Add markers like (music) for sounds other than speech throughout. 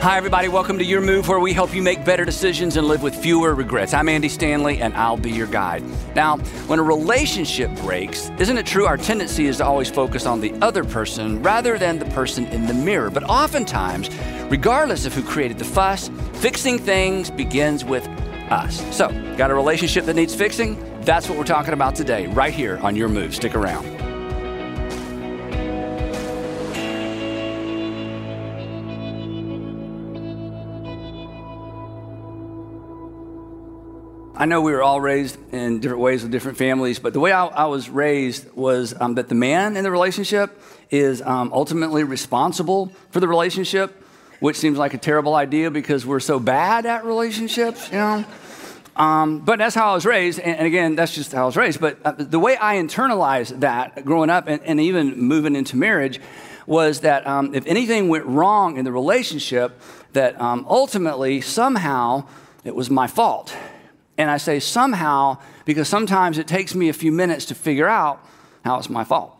Hi, everybody. Welcome to Your Move, where we help you make better decisions and live with fewer regrets. I'm Andy Stanley, and I'll be your guide. Now, when a relationship breaks, isn't it true our tendency is to always focus on the other person rather than the person in the mirror? But oftentimes, regardless of who created the fuss, fixing things begins with us. So, got a relationship that needs fixing? That's what we're talking about today, right here on Your Move. Stick around. I know we were all raised in different ways with different families, but the way I, I was raised was um, that the man in the relationship is um, ultimately responsible for the relationship, which seems like a terrible idea because we're so bad at relationships, you know? Um, but that's how I was raised, and, and, again, that's just how I was raised. But uh, the way I internalized that growing up and, and even moving into marriage was that um, if anything went wrong in the relationship, that um, ultimately, somehow, it was my fault. And I say somehow because sometimes it takes me a few minutes to figure out how it's my fault.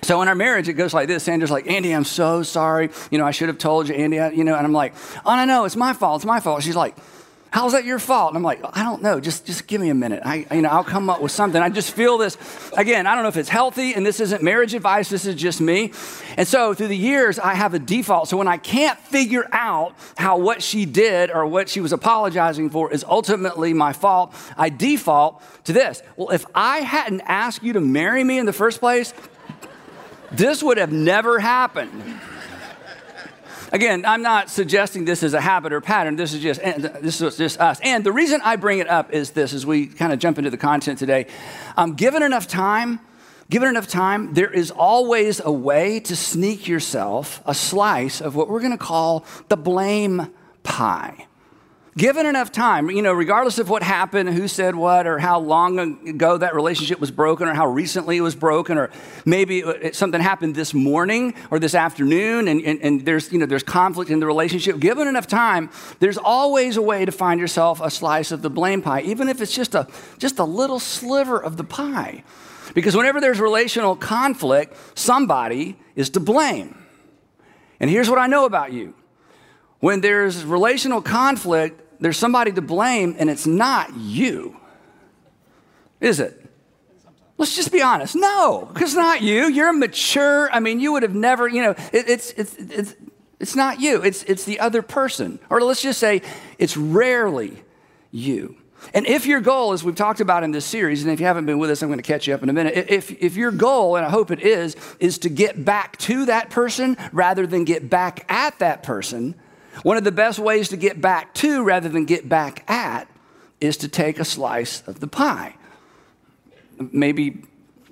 So in our marriage, it goes like this. Sandra's like, Andy, I'm so sorry. You know, I should have told you, Andy. you know, and I'm like, oh, no, no, it's my fault. It's my fault. She's like, How's that your fault? And I'm like, I don't know. Just, just give me a minute. I, you know, I'll come up with something. I just feel this. Again, I don't know if it's healthy, and this isn't marriage advice. This is just me. And so through the years, I have a default. So when I can't figure out how what she did or what she was apologizing for is ultimately my fault, I default to this. Well, if I hadn't asked you to marry me in the first place, this would have never happened. Again, I'm not suggesting this is a habit or pattern. This is just this is just us. And the reason I bring it up is this: as we kind of jump into the content today, um, given enough time, given enough time, there is always a way to sneak yourself a slice of what we're going to call the blame pie. Given enough time, you know, regardless of what happened, who said what, or how long ago that relationship was broken, or how recently it was broken, or maybe something happened this morning or this afternoon, and, and, and there's, you know, there's conflict in the relationship. Given enough time, there's always a way to find yourself a slice of the blame pie, even if it's just a, just a little sliver of the pie. Because whenever there's relational conflict, somebody is to blame. And here's what I know about you when there's relational conflict, there's somebody to blame, and it's not you. Is it? Let's just be honest. No, it's not you. You're mature. I mean, you would have never, you know, it, it's, it's, it's, it's not you, it's, it's the other person. Or let's just say it's rarely you. And if your goal, as we've talked about in this series, and if you haven't been with us, I'm going to catch you up in a minute. If, if your goal, and I hope it is, is to get back to that person rather than get back at that person, one of the best ways to get back to rather than get back at is to take a slice of the pie. Maybe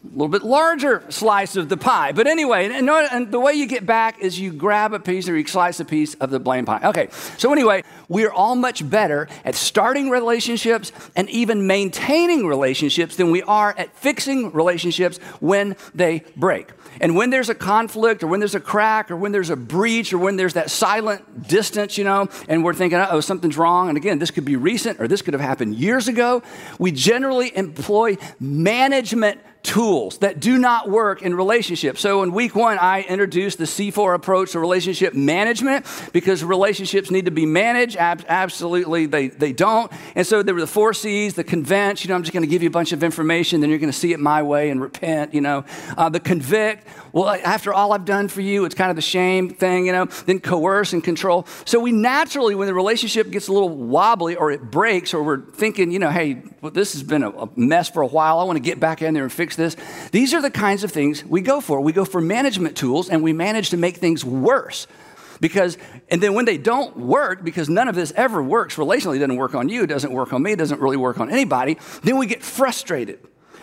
a little bit larger slice of the pie. But anyway, and, and, the way you get back is you grab a piece or you slice a piece of the blame pie. Okay, so anyway, we are all much better at starting relationships and even maintaining relationships than we are at fixing relationships when they break. And when there's a conflict or when there's a crack or when there's a breach or when there's that silent distance, you know, and we're thinking, oh, something's wrong. And again, this could be recent or this could have happened years ago. We generally employ management tools that do not work in relationships. So in week one, I introduced the C4 approach to relationship management because relationships need to be managed. Ab- absolutely, they, they don't. And so there were the four C's, the convince, you know, I'm just going to give you a bunch of information, then you're going to see it my way and repent, you know. Uh, the convict, well, after all I've done for you, it's kind of the shame thing, you know. Then coerce and control. So we naturally, when the relationship gets a little wobbly or it breaks or we're thinking, you know, hey, well, this has been a, mess for a while, I want to get back in there and fix this. These are the kinds of things we go for. We go for management tools and we manage to make things worse. Because, and then when they don't work, because none of this ever works relationally, doesn't work on you, doesn't work on me, doesn't really work on anybody, then we get frustrated.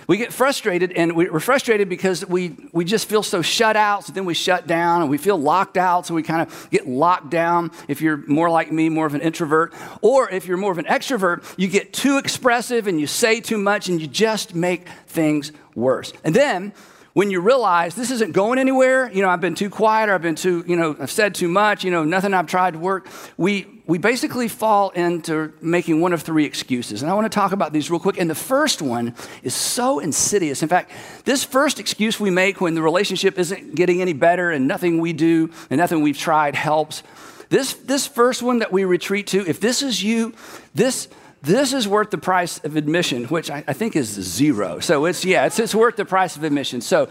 We get frustrated, and we're frustrated because we, we just feel so shut out, so then we shut down, and we feel locked out, so we kind of get locked down. If you're more like me, more of an introvert, or if you're more of an extrovert, you get too expressive and you say too much, and you just make things worse. And then when you realize this isn't going anywhere, you know, I've been too quiet or I've been too, you know, I've said too much, you know, nothing I've tried to work, we, we basically fall into making one of three excuses. And I want to talk about these real quick. And the first one is so insidious. In fact, this first excuse we make when the relationship isn't getting any better and nothing we do and nothing we've tried helps, This, this first one that we retreat to, if this is you, this, this is worth the price of admission, which I, I think is zero. So it's, yeah, it's, it's worth the price of admission. So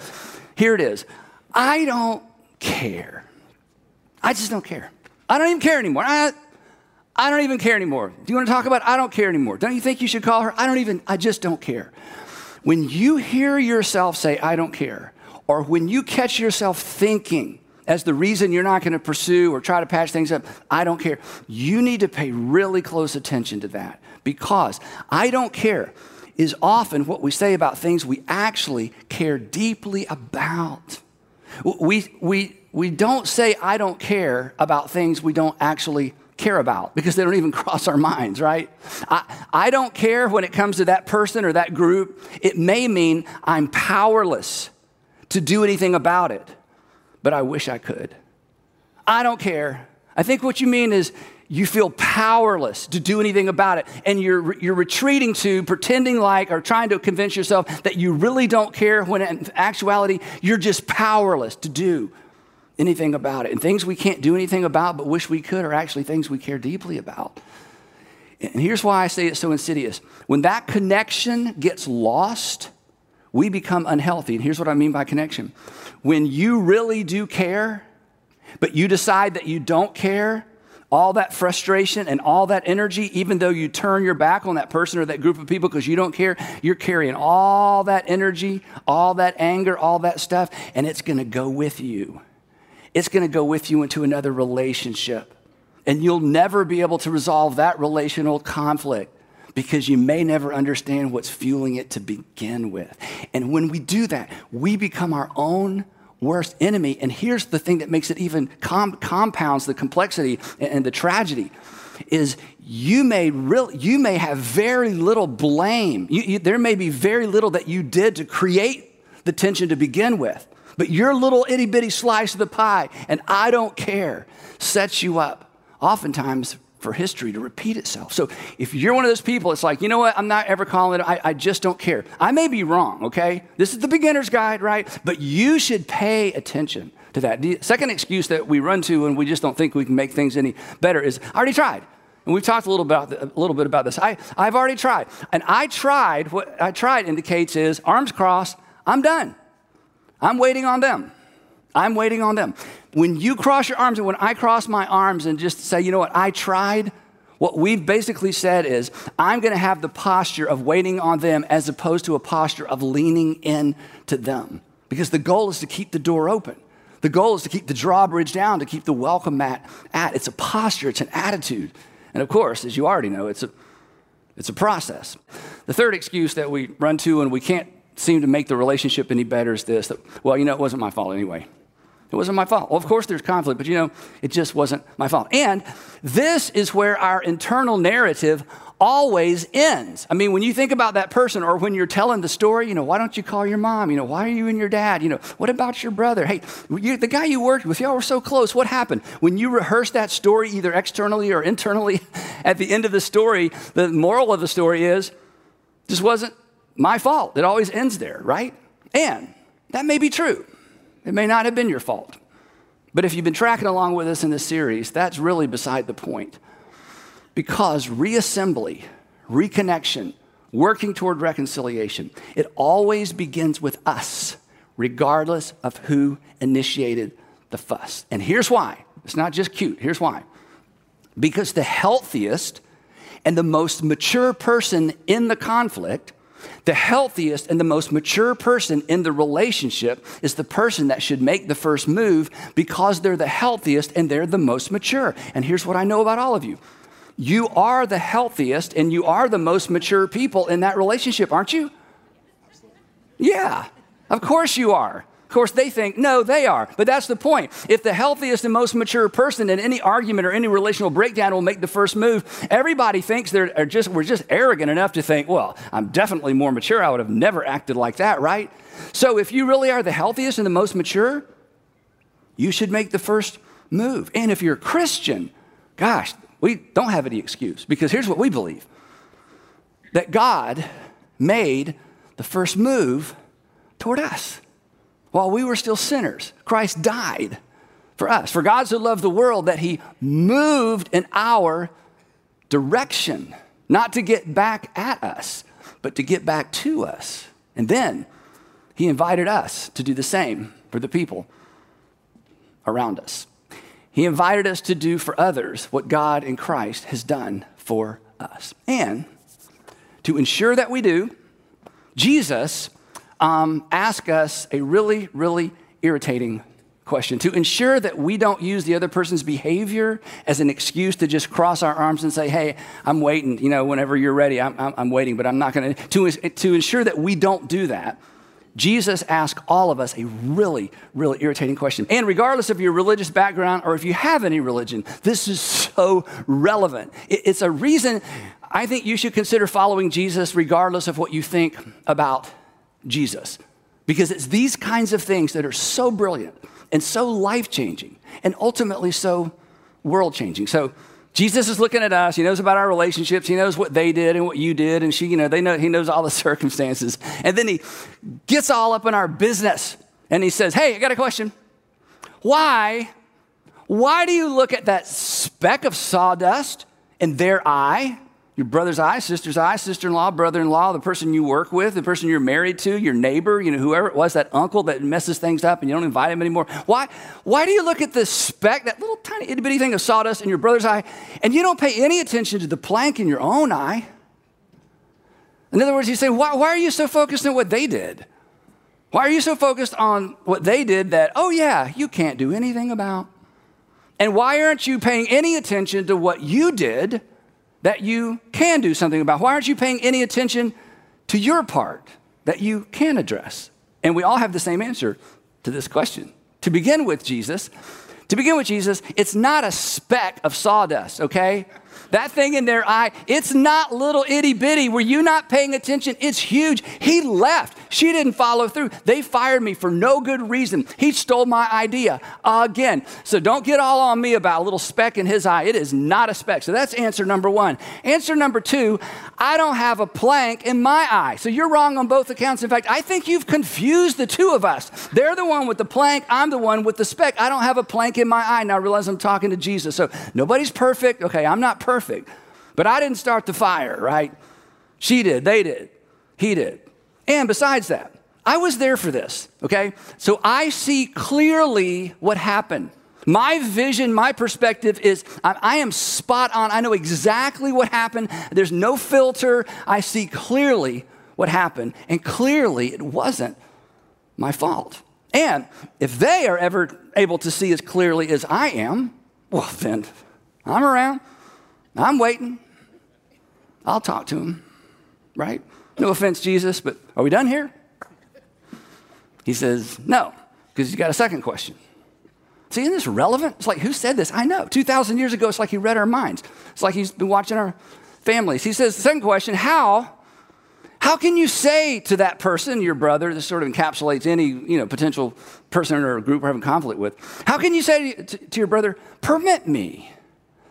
here it is. I don't care. I just don't care. I don't even care anymore. I, I don't even care anymore. Do you want to talk about? It? I don't care anymore. Don't you think you should call her? I don't even, I just don't care. When you hear yourself say, I don't care, or when you catch yourself thinking as the reason you're not going to pursue or try to patch things up, I don't care, you need to pay really close attention to that because I don't care is often what we say about things we actually care deeply about. We, we, we don't say, I don't care about things we don't actually care about because they don't even (laughs) cross our minds, right? I, I don't care when it comes to that person or that group. It may mean I'm powerless to do anything about it, but I wish I could. I don't care. I think what you mean is you feel powerless to do anything about it. And you're, you're retreating to pretending like or trying to convince yourself that you really don't care when in actuality you're just powerless to do anything about it. And things we can't do anything about but wish we could are actually things we care deeply about. And here's why I say it's so insidious. When that connection gets lost, we become unhealthy. And here's what I mean by connection. When you really do care, but you decide that you don't care, all that frustration and all that energy, even though you turn your back on that person or that group of people because you don't care, you're carrying all that energy, all that anger, all that stuff, and it's going to go with you. It's going to go with you into another relationship. And you'll never be able to resolve that relational conflict because you may never understand what's fueling it to begin with. And when we do that, we become our own worst enemy. And here's the thing that makes it even com- compounds the complexity and, and the tragedy is you may really you may have very little blame. You, you, there may be very little that you did to create the tension to begin with. But your little itty bitty slice of the pie, and I don't care, sets you up oftentimes for history to repeat itself. So if you're one of those people, it's like, you know what, I'm not ever calling it, I, I, just don't care. I may be wrong, okay? This is the beginner's guide, right? But you should pay attention to that. The second excuse that we run to when we just don't think we can make things any better is, I already tried. And we've talked a little, about, a little bit about this. I, I've already tried. And I tried, what I tried indicates is arms crossed, I'm done. I'm waiting on them. I'm waiting on them. When you cross your arms and when I cross my arms and just say, you know what, I tried, what we've basically said is, I'm going to have the posture of waiting on them as opposed to a posture of leaning in to them. Because the goal is to keep the door open. The goal is to keep the drawbridge down, to keep the welcome mat at. It's a posture, it's an attitude. And of course, as you already know, it's a, it's a process. The third excuse that we run to and we can't seem to make the relationship any better is this that, well, you know, it wasn't my fault anyway. It wasn't my fault. Well, of course, there's conflict, but you know, it just wasn't my fault. And this is where our internal narrative always ends. I mean, when you think about that person or when you're telling the story, you know, why don't you call your mom? You know, why are you and your dad? You know, what about your brother? Hey, you, the guy you worked with, y'all were so close. What happened? When you rehearse that story, either externally or internally, (laughs) at the end of the story, the moral of the story is this wasn't my fault. It always ends there, right? And that may be true. It may not have been your fault. But if you've been tracking along with us in this series, that's really beside the point. Because reassembly, reconnection, working toward reconciliation, it always begins with us, regardless of who initiated the fuss. And here's why it's not just cute. Here's why. Because the healthiest and the most mature person in the conflict the healthiest and the most mature person in the relationship is the person that should make the first move because they're the healthiest and they're the most mature. And here's what I know about all of you you are the healthiest and you are the most mature people in that relationship, aren't you? Yeah, of course you are. Of course, they think, no, they are. But that's the point. If the healthiest and most mature person in any argument or any relational breakdown will make the first move, everybody thinks they're just, we're just arrogant enough to think, well, I'm definitely more mature. I would have never acted like that, right? So if you really are the healthiest and the most mature, you should make the first move. And if you're a Christian, gosh, we don't have any excuse because here's what we believe that God made the first move toward us while we were still sinners. Christ died for us. For God so loved the world that he moved in our direction, not to get back at us, but to get back to us. And then he invited us to do the same for the people around us. He invited us to do for others what God in Christ has done for us. And to ensure that we do, Jesus um, asked us a really, really irritating question to ensure that we don't use the other person's behavior as an excuse to just cross our arms and say, hey, I'm waiting, you know, whenever you're ready, I'm, I'm, I'm waiting, but I'm not going to. To ensure that we don't do that, Jesus asked all of us a really, really irritating question. And regardless of your religious background or if you have any religion, this is so relevant. It's a reason I think you should consider following Jesus regardless of what you think about Jesus. Because it's these kinds of things that are so brilliant and so life changing and ultimately so world changing. So Jesus is looking at us. He knows about our relationships. He knows what they did and what you did. And she, you know, they know, he knows all the (laughs) circumstances. And then he gets all up in our business and he says, Hey, I got a question. Why, why do you look at that speck of sawdust in their eye your brother's eye, sister's eye, sister in law, brother in law, the person you work with, the person you're married to, your neighbor, you know, whoever it was, that uncle that messes things up and you don't invite him anymore. Why, why do you look at the speck, that little tiny itty bitty thing of sawdust in your brother's eye, and you don't pay any attention to the plank in your own eye? In other words, you say, why, why are you so focused on what they did? Why are you so focused on what they did that, oh, yeah, you can't do anything about? And why aren't you paying any attention to what you did? That you can do something about? Why aren't you paying any attention to your part that you can address? And we all have the same answer to this question. To begin with, Jesus, to begin with, Jesus, it's not a speck of sawdust, okay? That thing in their eye, it's not little itty bitty. Were you not paying attention? It's huge. He left. She didn't follow through. They fired me for no good reason. He stole my idea again. So don't get all on me about a little speck in his eye. It is not a speck. So that's answer number one. Answer number two I don't have a plank in my eye. So you're wrong on both accounts. In fact, I think you've confused the two of us. They're the one with the plank, I'm the one with the speck. I don't have a plank in my eye. Now I realize I'm talking to Jesus. So nobody's perfect. Okay, I'm not perfect. But I didn't start the fire, right? She did, they did, he did. And besides that, I was there for this, okay? So I see clearly what happened. My vision, my perspective is I, I, am spot on. I know exactly what happened. There's no filter. I see clearly what happened. And clearly, it wasn't my fault. And if they are ever able to see as clearly as I am, well, then I'm around. I'm waiting. I'll talk to him, right? No offense, Jesus, but are we done here? He says, no, because he's got a second question. See, isn't this relevant? It's like, who said this? I know. 2,000 years ago, it's like he read our minds. It's like he's been watching our families. He says, the second question, how? How can you say to that person, your brother, this sort of encapsulates any you know, potential person or group we're having conflict with, how can you say to, to your brother, permit me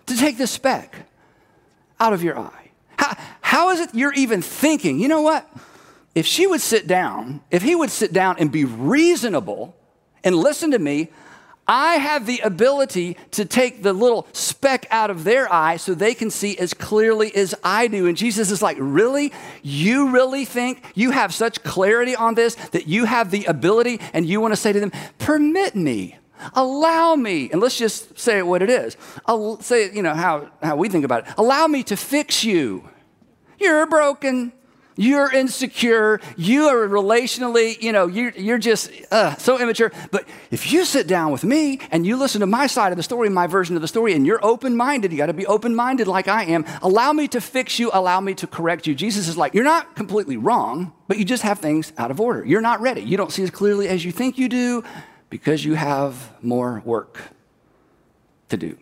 to take this speck out of your eye? How, how is it you're even thinking, you know what? If she would sit down, if he would sit down and be reasonable and listen to me, I have the ability to take the little speck out of their eye so they can see as clearly as I do. And Jesus is like, Really? You really think you have such clarity on this that you have the ability and you want to say to them, Permit me, allow me, and let's just say what it is. I'll say it, you know, how, how we think about it. Allow me to fix you. You're broken. You're insecure. You are relationally, you know, you're, you're just uh, so immature. But if you sit down with me and you listen to my side of the story, my version of the story, and you're open minded, you got to be open minded like I am. Allow me to fix you. Allow me to correct you. Jesus is like, you're not completely wrong, but you just have things out of order. You're not ready. You don't see as clearly as you think you do because you have more work to do.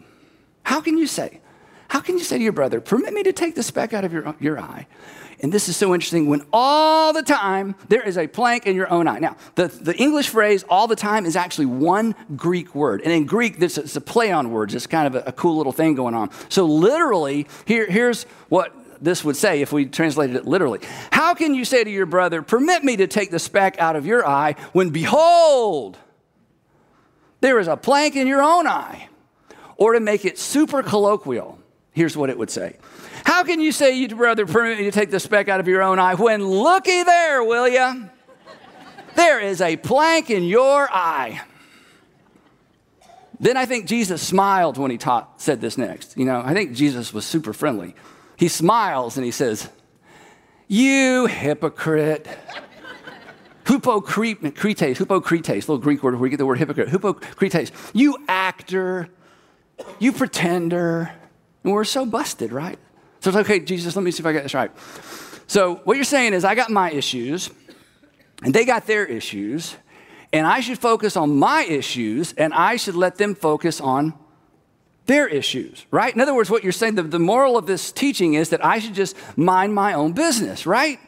How can you say, how can you say to your brother, permit me to take the speck out of your, your eye? And this is so interesting when all the time there is a plank in your own eye. Now, the, the English phrase all the time is actually one Greek word. And in Greek, this is a play on words. It's kind of a, a cool little thing going on. So, literally, here, here's what this would say if we translated it literally. How can you say to your brother, Permit me to take the speck out of your eye, when behold, there is a plank in your own eye. Or to make it super colloquial, here's what it would say How can you say you'd rather permit me to take the speck out of your own eye when looky there, will you? There is a plank in your eye. Then I think Jesus smiled when he taught, said this next. You know, I think Jesus was super friendly. He smiles and he says, You hypocrite. Hypocrites, hypocrites, little Greek word where we get the word hypocrite. Hypocrites, you actor, you pretender. And we're so busted, right? So it's okay, Jesus, let me see if I get this right. So what you're saying is, I got my issues, and they got their issues, and I should focus on my issues, and I should let them focus on their issues, right? In other words, what you're saying, the, the moral of this teaching is that I should just mind my own business, right?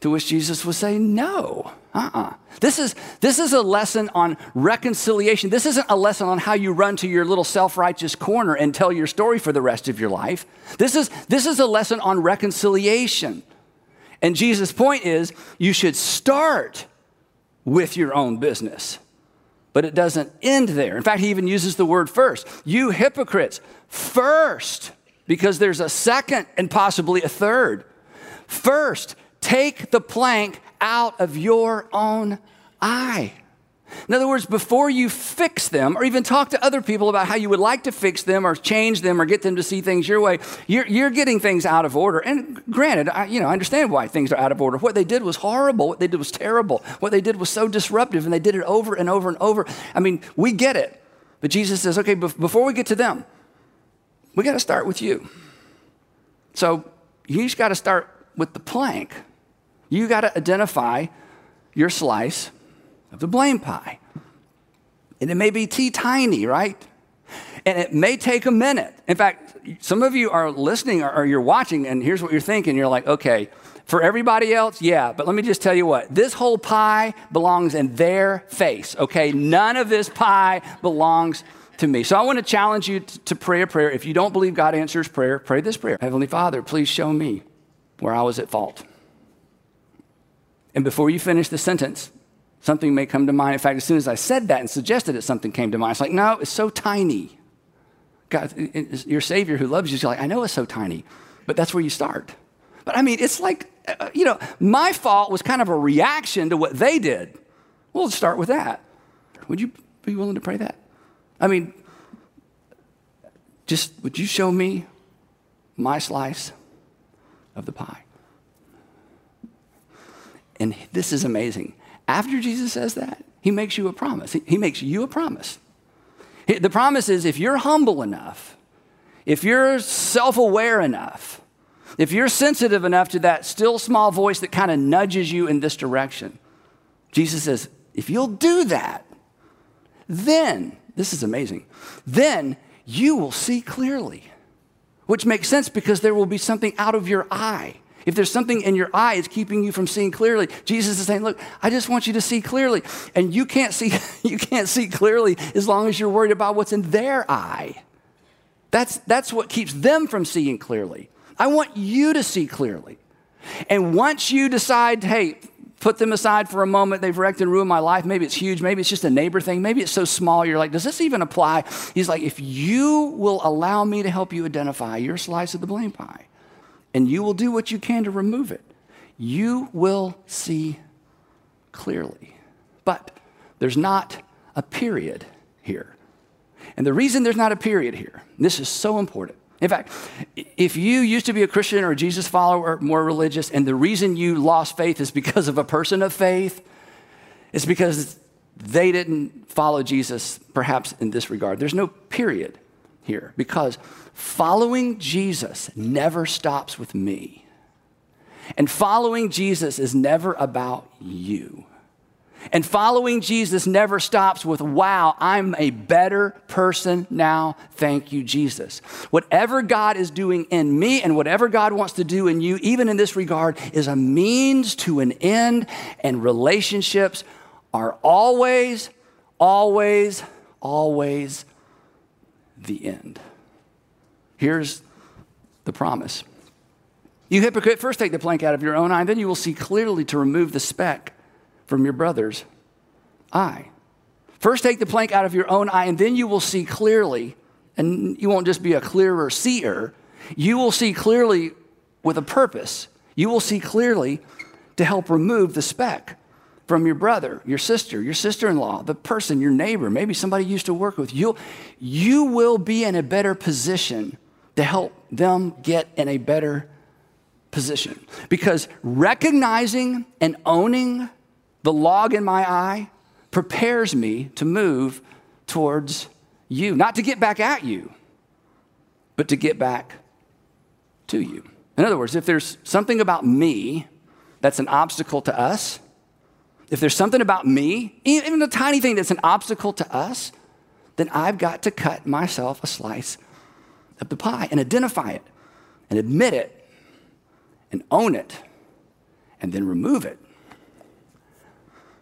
To which Jesus would say, no. Uh-uh. This is, this is a lesson on reconciliation. This isn't a lesson on how you run to your little self-righteous corner and tell your story for the rest of your life. This is, this is a lesson on reconciliation. And Jesus' point is you should start with your own business. But it doesn't end there. In fact, he even uses the word first. You hypocrites, first, because there's a second and possibly a third. First, take the plank out of your own eye. In other words, before you fix them or even talk to other people about how you would like to fix them or change them or get them to see things your way, you're, you're getting things out of order. And granted, I, you know, I understand why things are out of order. What they did was horrible. What they did was terrible. What they did was so disruptive, and they did it over and over and over. I mean, we get it. But Jesus says, okay, before we get to them, we got to start with you. So you just got to start with the plank. You got to identify your slice of the blame pie. And it may be tea tiny, right? And it may take a minute. In fact, some of you are listening or, you're watching, and here's what you're thinking. You're like, okay, for everybody else, yeah, but let me just tell you what this whole pie belongs in their face, okay? None of this pie belongs to me. So I want to challenge you to pray a prayer. If you don't believe God answers prayer, pray this prayer Heavenly Father, please show me where I was at fault. And before you finish the sentence, something may come to mind. In fact, as soon as I said that and suggested it, something came to mind. It's like, no, it's so tiny. God, your Savior who loves you is like, I know it's so tiny, but that's where you start. But I mean, it's like, uh, you know, my fault was kind of a reaction to what they did. We'll start with that. Would you be willing to pray that? I mean, just would you show me my slice of the pie? And this is amazing. After Jesus says that, he makes you a promise. He, makes you a promise. The promise is if you're humble enough, if you're self aware enough, if you're sensitive enough to that still small voice that kind of nudges you in this direction, Jesus says, if you'll do that, then, this is amazing, then you will see clearly. Which makes sense because there will be something out of your eye if there's something in your eye that's keeping you from seeing clearly, Jesus is saying, "Look, I just want you to see clearly." And you can't see (laughs) you can't see clearly as long as you're worried about what's in their eye. That's that's what keeps them from seeing clearly. I want you to see clearly. And once you decide, "Hey, put them aside for a moment. They've wrecked and ruined my life. Maybe it's huge. Maybe it's just a neighbor thing. Maybe it's so small. You're like, does this even apply? He's like, if you will allow me to help you identify your slice of the blame pie, and you will do what you can to remove it, you will see clearly. But there's not a period here. And the reason there's not a period here, this is so important. In fact, if you used to be a Christian or a Jesus follower or more religious, and the reason you lost faith is because of a person of faith, it's because they didn't follow Jesus, perhaps in this regard. There's no period here because following Jesus never stops with me. And following Jesus is never about you. And following Jesus never stops with, wow, I'm a better person now. Thank you, Jesus. Whatever God is doing in me and whatever God wants to do in you, even in this regard, is a means to an end. And relationships are always, always, always the end. Here's the promise. You hypocrite, first take the plank out of your own eye, then you will see clearly to remove the speck from your brother's eye. First, take the plank out of your own eye, and then you will see clearly. And you won't just be a clearer seer, you will see clearly with a purpose. You will see clearly to help remove the speck from your brother, your sister, your sister in law, the person, your neighbor, maybe somebody you used to work with. You'll, you will be in a better position to help them get in a better position. Because recognizing and owning the log in my eye prepares me to move towards you, not to get back at you, but to get back to you. In other words, if there's something about me that's an obstacle to us, if there's something about me, even a tiny thing that's an obstacle to us, then I've got to cut myself a slice of the pie and identify it and admit it and own it and then remove it.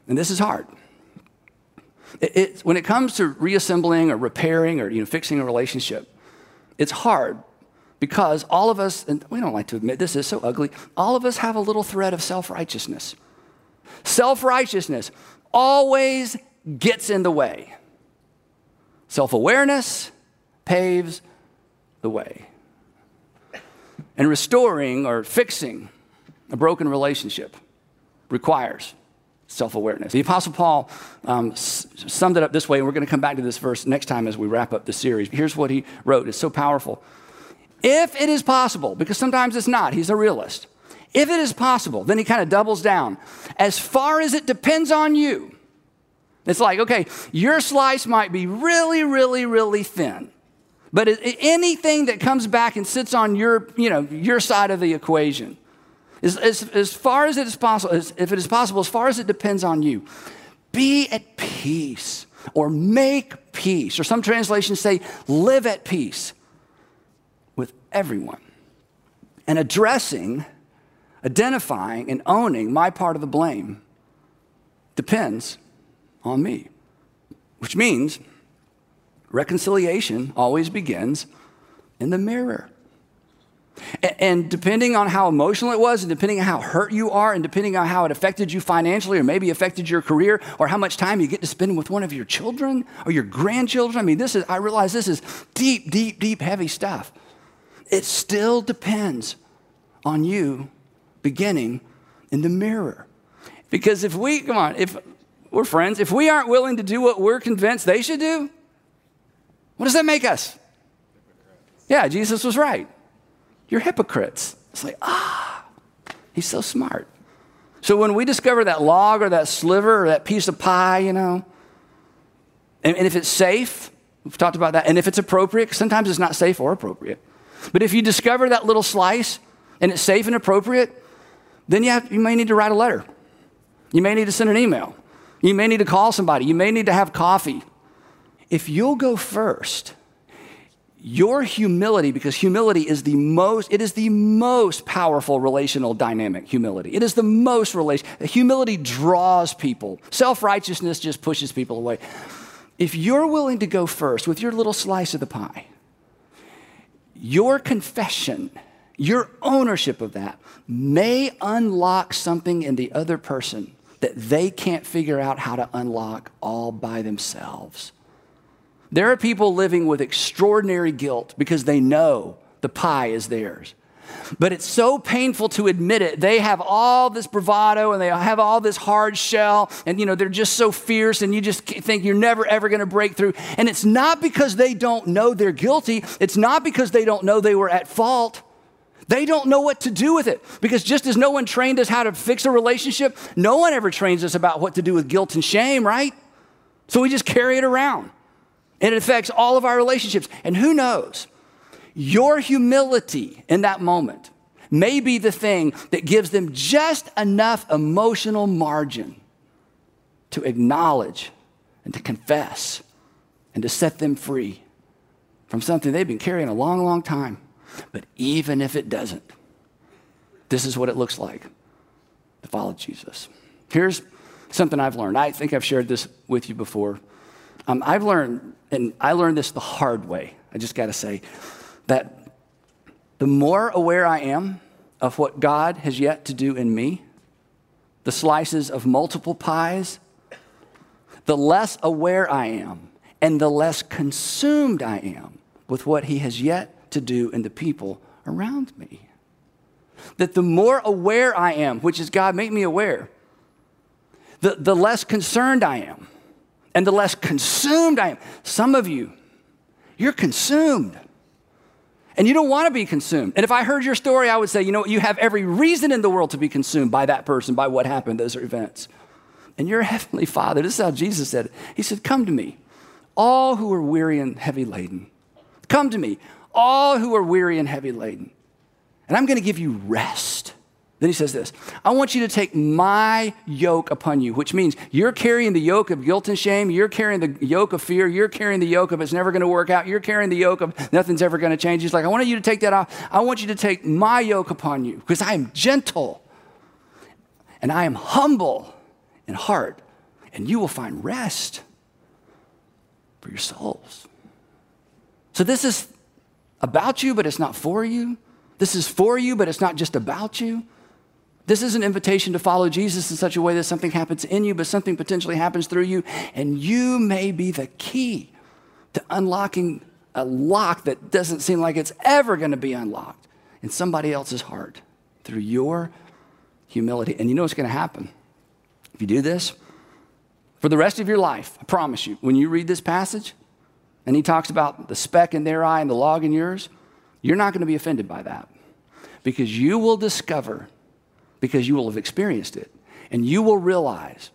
And this is hard. It, it, when it comes to reassembling or repairing or you know, fixing a relationship, it's hard because all of us, and we don't like to admit this is so ugly, all of us have a little thread of self righteousness. Self righteousness always gets in the way. Self awareness paves the way. And restoring or fixing a broken relationship requires self awareness. The Apostle Paul um, summed it up this way, and we're going to come back to this verse next time as we wrap up the series. Here's what he wrote it's so powerful. If it is possible, because sometimes it's not, he's a realist. If it is possible, then he kind of doubles down. As far as it depends on you, it's like, okay, your slice might be really, really, really thin. But anything that comes back and sits on your, you know, your side of the equation, as, as, as far as it is possible, as, if it is possible, as far as it depends on you, be at peace or make peace. Or some translations say, live at peace with everyone. And addressing, identifying, and owning my part of the blame depends on me, which means reconciliation always begins in the mirror. And depending on how emotional it was, and depending on how hurt you are, and depending on how it affected you financially, or maybe affected your career, or how much time you get to spend with one of your children or your grandchildren. I mean, this is, I realize this is deep, deep, deep, heavy stuff. It still depends on you beginning in the mirror. Because if we, come on, if we're friends, if we aren't willing to do what we're convinced they should do, what does that make us? Yeah, Jesus was right. You're hypocrites. It's like, ah, he's so smart. So when we discover that log or that sliver or that piece of pie, you know, and, and if it's safe, we've talked about that, and if it's appropriate, sometimes it's not safe or appropriate. But if you discover that little slice and it's safe and appropriate, then you, have, you may need to write a letter. You may need to send an email. You may need to call somebody. You may need to have coffee if you'll go first, your humility, because humility is the most, it is the most powerful relational dynamic, humility. It is the most relation. Humility draws people. Self-righteousness just pushes people away. If you're willing to go first with your little slice of the pie, your confession, your ownership of that may unlock something in the other person that they can't figure out how to unlock all by themselves. There are people living with extraordinary guilt because they know the pie is theirs. But it's so painful to admit it. They have all this bravado and they have all this hard shell, and you know, they're just so fierce, and you just think you're never ever gonna break through. And it's not because they don't know they're guilty, it's not because they don't know they were at fault. They don't know what to do with it. Because just as no one trained us how to fix a relationship, no one ever trains us about what to do with guilt and shame, right? So we just carry it around. And it affects all of our relationships. And who knows? Your humility in that moment may be the thing that gives them just enough emotional margin to acknowledge and to confess and to set them free from something they've been carrying a long, long time. But even if it doesn't, this is what it looks like to follow Jesus. Here's something I've learned. I think I've shared this with you before. Um, I've learned, and I learned this the hard way, I just got to say, that the more aware I am of what God has yet to do in me, the slices of multiple pies, the less aware I am and the less consumed I am with what He has yet to do in the people around me. That the more aware I am, which is God, make me aware, the, the less concerned I am and the less consumed I am. Some of you, you're consumed. And you don't want to be consumed. And if I heard your story, I would say, you know, you have every reason in the world to be consumed by that person, by what happened, those events. And your heavenly Father, this is how Jesus said it. He said, Come to me, all who are weary and heavy laden. Come to me, all who are weary and heavy laden. And I'm going to give you rest. Then he says this I want you to take my yoke upon you, which means you're carrying the yoke of guilt and shame. You're carrying the yoke of fear. You're carrying the yoke of it's never going to work out. You're carrying the yoke of nothing's ever going to change. He's like, I want you to take that off. I want you to take my yoke upon you because I am gentle and I am humble in heart, and you will find rest for your souls. So this is about you, but it's not for you. This is for you, but it's not just about you. This is an invitation to follow Jesus in such a way that something happens in you, but something potentially happens through you, and you may be the key to unlocking a lock that doesn't seem like it's ever going to be unlocked in somebody else's heart through your humility. And you know what's going to happen? If you do this, for the rest of your life, I promise you, when you read this passage and he talks about the speck in their eye and the log in yours, you're not going to be offended by that because you will discover because you will have experienced it. And you will realize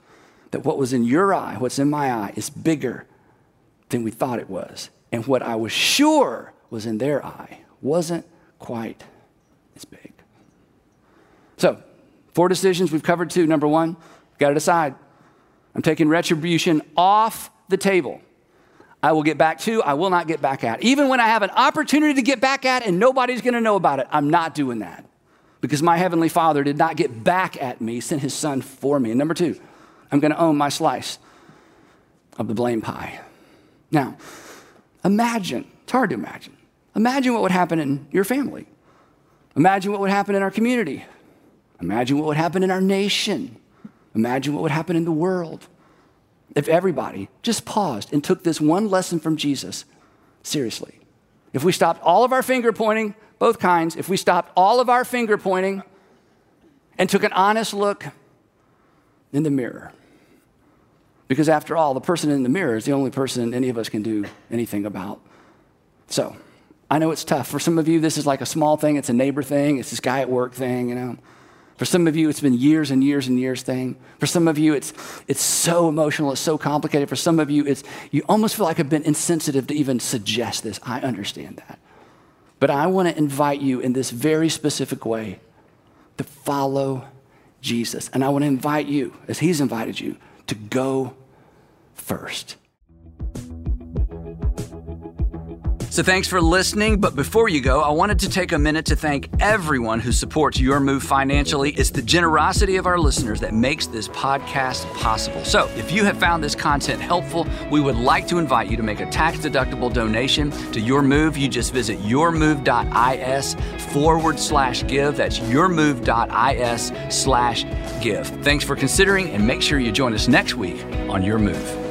that what was in your eye, what's in my eye, is bigger than we thought it was. And what I was sure was in their eye wasn't quite as big. So, four decisions. We've covered two. Number one, got to decide. I'm taking retribution off the table. I will get back to, I will not get back at. Even when I have an opportunity to get back at and nobody's going to know about it, I'm not doing that because my heavenly Father did not get back at me, sent his son for me. And number two, I'm going to own my slice of the blame pie. Now, imagine, it's hard to imagine. Imagine what would happen in your family. Imagine what would happen in our community. Imagine what would happen in our nation. Imagine what would happen in the world if everybody just paused and took this one lesson from Jesus seriously. If we stopped all of our finger pointing, both kinds, if we stopped all of our finger pointing and took an honest look in the mirror. Because after all, the person in the mirror is the only person any of us can do anything about. So, I know it's tough. For some of you, this is like a small thing, it's a neighbor thing, it's this guy at work thing, you know. For some of you, it's been years and years and years thing. For some of you, it's, it's so emotional, it's so complicated. For some of you, it's, you almost feel like I've been insensitive to even suggest this. I understand that. But I want to invite you in this very specific way to follow Jesus. And I want to invite you, as He's invited you, to go first. So thanks for listening. But before you go, I wanted to take a minute to thank everyone who supports Your Move financially. It's the generosity of our listeners that makes this podcast possible. So if you have found this content helpful, we would like to invite you to make a tax deductible donation to Your Move. You just visit yourmove.is forward slash give. That's yourmove.is slash give. Thanks for considering and make sure you join us next week on Your Move.